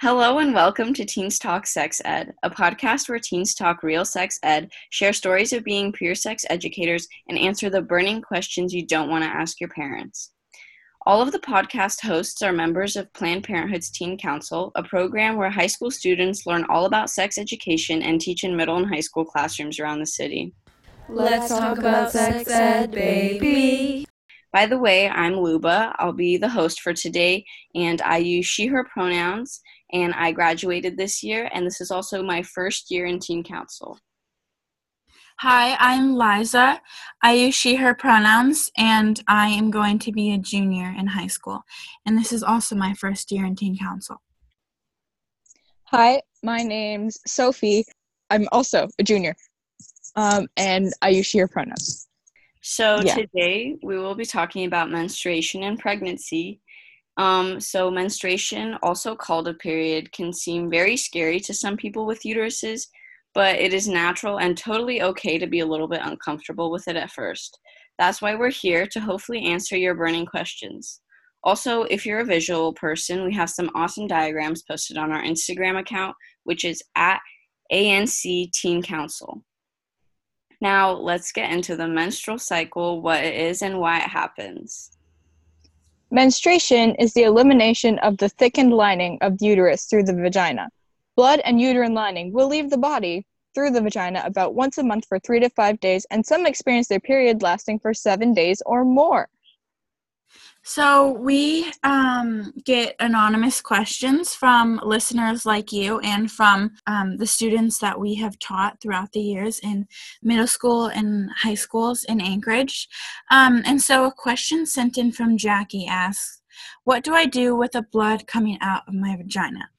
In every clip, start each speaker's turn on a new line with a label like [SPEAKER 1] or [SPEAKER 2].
[SPEAKER 1] Hello and welcome to Teens Talk Sex Ed, a podcast where teens talk real sex ed, share stories of being peer sex educators, and answer the burning questions you don't want to ask your parents. All of the podcast hosts are members of Planned Parenthood's Teen Council, a program where high school students learn all about sex education and teach in middle and high school classrooms around the city.
[SPEAKER 2] Let's talk about sex ed, baby.
[SPEAKER 1] By the way, I'm Luba. I'll be the host for today, and I use she, her pronouns and I graduated this year, and this is also my first year in Teen Council.
[SPEAKER 3] Hi, I'm Liza. I use she, her pronouns, and I am going to be a junior in high school. And this is also my first year in Teen Council.
[SPEAKER 4] Hi, my name's Sophie. I'm also a junior, um, and I use she, her pronouns.
[SPEAKER 1] So, yeah. today we will be talking about menstruation and pregnancy um, so, menstruation, also called a period, can seem very scary to some people with uteruses, but it is natural and totally okay to be a little bit uncomfortable with it at first. That's why we're here to hopefully answer your burning questions. Also, if you're a visual person, we have some awesome diagrams posted on our Instagram account, which is at ANC Teen Council. Now, let's get into the menstrual cycle, what it is, and why it happens.
[SPEAKER 4] Menstruation is the elimination of the thickened lining of the uterus through the vagina. Blood and uterine lining will leave the body through the vagina about once a month for three to five days, and some experience their period lasting for seven days or more.
[SPEAKER 3] So we um, get anonymous questions from listeners like you and from um, the students that we have taught throughout the years in middle school and high schools in Anchorage. Um, and so a question sent in from Jackie asks, what do I do with the blood coming out of my vagina?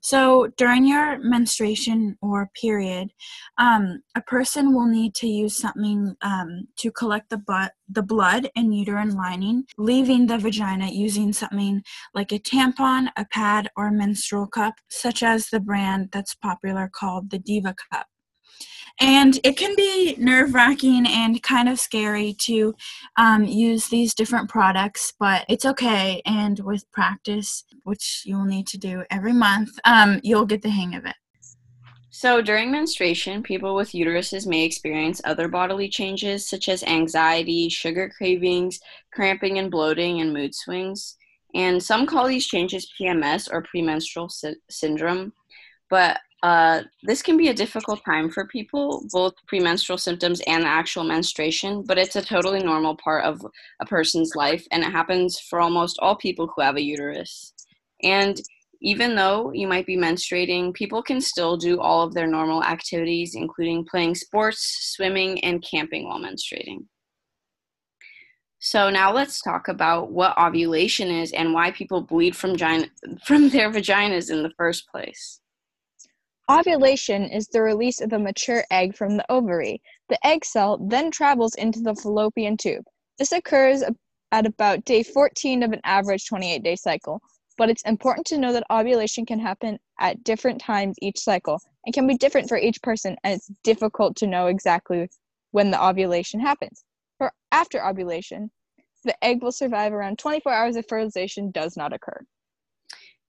[SPEAKER 3] So during your menstruation or period, um, a person will need to use something um, to collect the the blood and uterine lining, leaving the vagina using something like a tampon, a pad, or a menstrual cup, such as the brand that's popular called the Diva Cup. And it can be nerve wracking and kind of scary to um, use these different products, but it's okay. And with practice, which you'll need to do every month, um, you'll get the hang of it.
[SPEAKER 1] So, during menstruation, people with uteruses may experience other bodily changes such as anxiety, sugar cravings, cramping and bloating, and mood swings. And some call these changes PMS or premenstrual sy- syndrome. But uh, this can be a difficult time for people, both premenstrual symptoms and actual menstruation, but it's a totally normal part of a person's life, and it happens for almost all people who have a uterus. And even though you might be menstruating, people can still do all of their normal activities, including playing sports, swimming, and camping while menstruating. So now let's talk about what ovulation is and why people bleed from, from their vaginas in the first place.
[SPEAKER 4] Ovulation is the release of a mature egg from the ovary. The egg cell then travels into the fallopian tube. This occurs at about day 14 of an average 28 day cycle, but it's important to know that ovulation can happen at different times each cycle and can be different for each person, and it's difficult to know exactly when the ovulation happens. For after ovulation, the egg will survive around 24 hours if fertilization does not occur.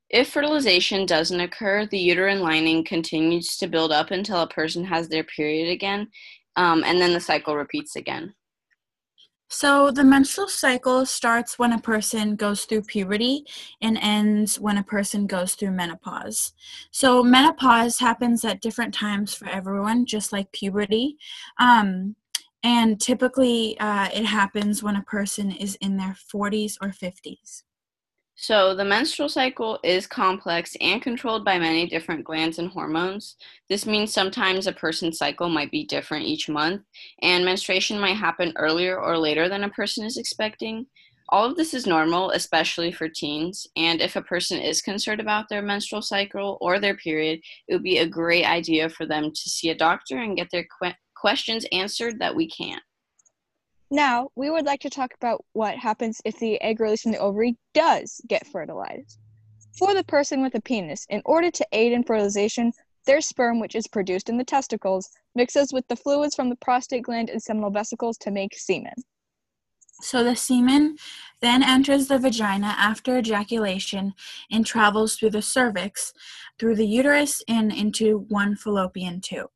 [SPEAKER 1] If fertilization doesn't occur, the uterine lining continues to build up until a person has their period again, um, and then the cycle repeats again.
[SPEAKER 3] So, the menstrual cycle starts when a person goes through puberty and ends when a person goes through menopause. So, menopause happens at different times for everyone, just like puberty. Um, and typically, uh, it happens when a person is in their 40s or 50s.
[SPEAKER 1] So, the menstrual cycle is complex and controlled by many different glands and hormones. This means sometimes a person's cycle might be different each month, and menstruation might happen earlier or later than a person is expecting. All of this is normal, especially for teens, and if a person is concerned about their menstrual cycle or their period, it would be a great idea for them to see a doctor and get their que- questions answered that we can.
[SPEAKER 4] Now, we would like to talk about what happens if the egg released from the ovary does get fertilized. For the person with a penis, in order to aid in fertilization, their sperm, which is produced in the testicles, mixes with the fluids from the prostate gland and seminal vesicles to make semen.
[SPEAKER 3] So the semen then enters the vagina after ejaculation and travels through the cervix, through the uterus, and into one fallopian tube.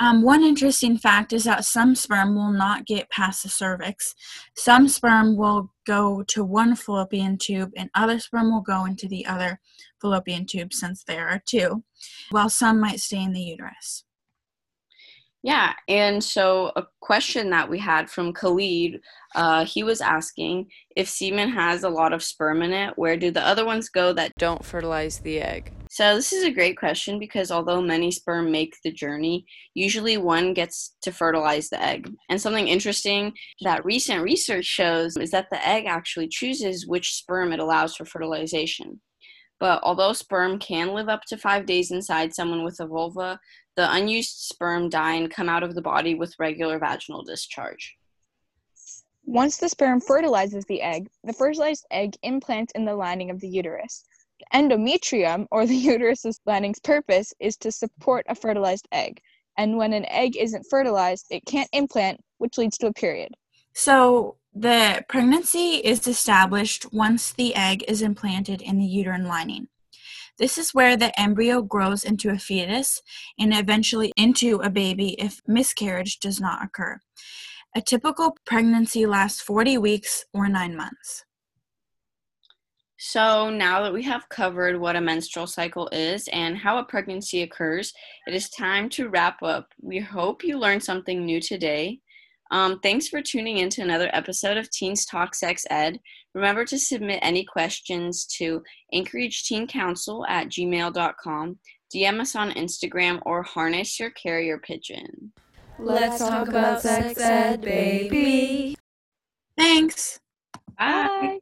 [SPEAKER 3] Um, one interesting fact is that some sperm will not get past the cervix. Some sperm will go to one fallopian tube, and other sperm will go into the other fallopian tube, since there are two, while some might stay in the uterus.
[SPEAKER 1] Yeah, and so a question that we had from Khalid, uh, he was asking if semen has a lot of sperm in it, where do the other ones go that
[SPEAKER 2] Don't fertilize the egg.
[SPEAKER 1] So this is a great question because although many sperm make the journey, usually one gets to fertilize the egg. And something interesting that recent research shows is that the egg actually chooses which sperm it allows for fertilization. But although sperm can live up to five days inside someone with a vulva, the unused sperm die and come out of the body with regular vaginal discharge.
[SPEAKER 4] Once the sperm fertilizes the egg, the fertilized egg implants in the lining of the uterus. Endometrium, or the uterus's lining's purpose, is to support a fertilized egg. And when an egg isn't fertilized, it can't implant, which leads to a period.
[SPEAKER 3] So the pregnancy is established once the egg is implanted in the uterine lining. This is where the embryo grows into a fetus and eventually into a baby if miscarriage does not occur. A typical pregnancy lasts 40 weeks or 9 months.
[SPEAKER 1] So now that we have covered what a menstrual cycle is and how a pregnancy occurs, it is time to wrap up. We hope you learned something new today. Um, thanks for tuning in to another episode of Teens Talk Sex Ed. Remember to submit any questions to Anchorage Teen Council at gmail.com, DM us on Instagram, or harness your carrier pigeon.
[SPEAKER 2] Let's talk about sex ed, baby.
[SPEAKER 3] Thanks.
[SPEAKER 1] Bye.
[SPEAKER 4] Bye.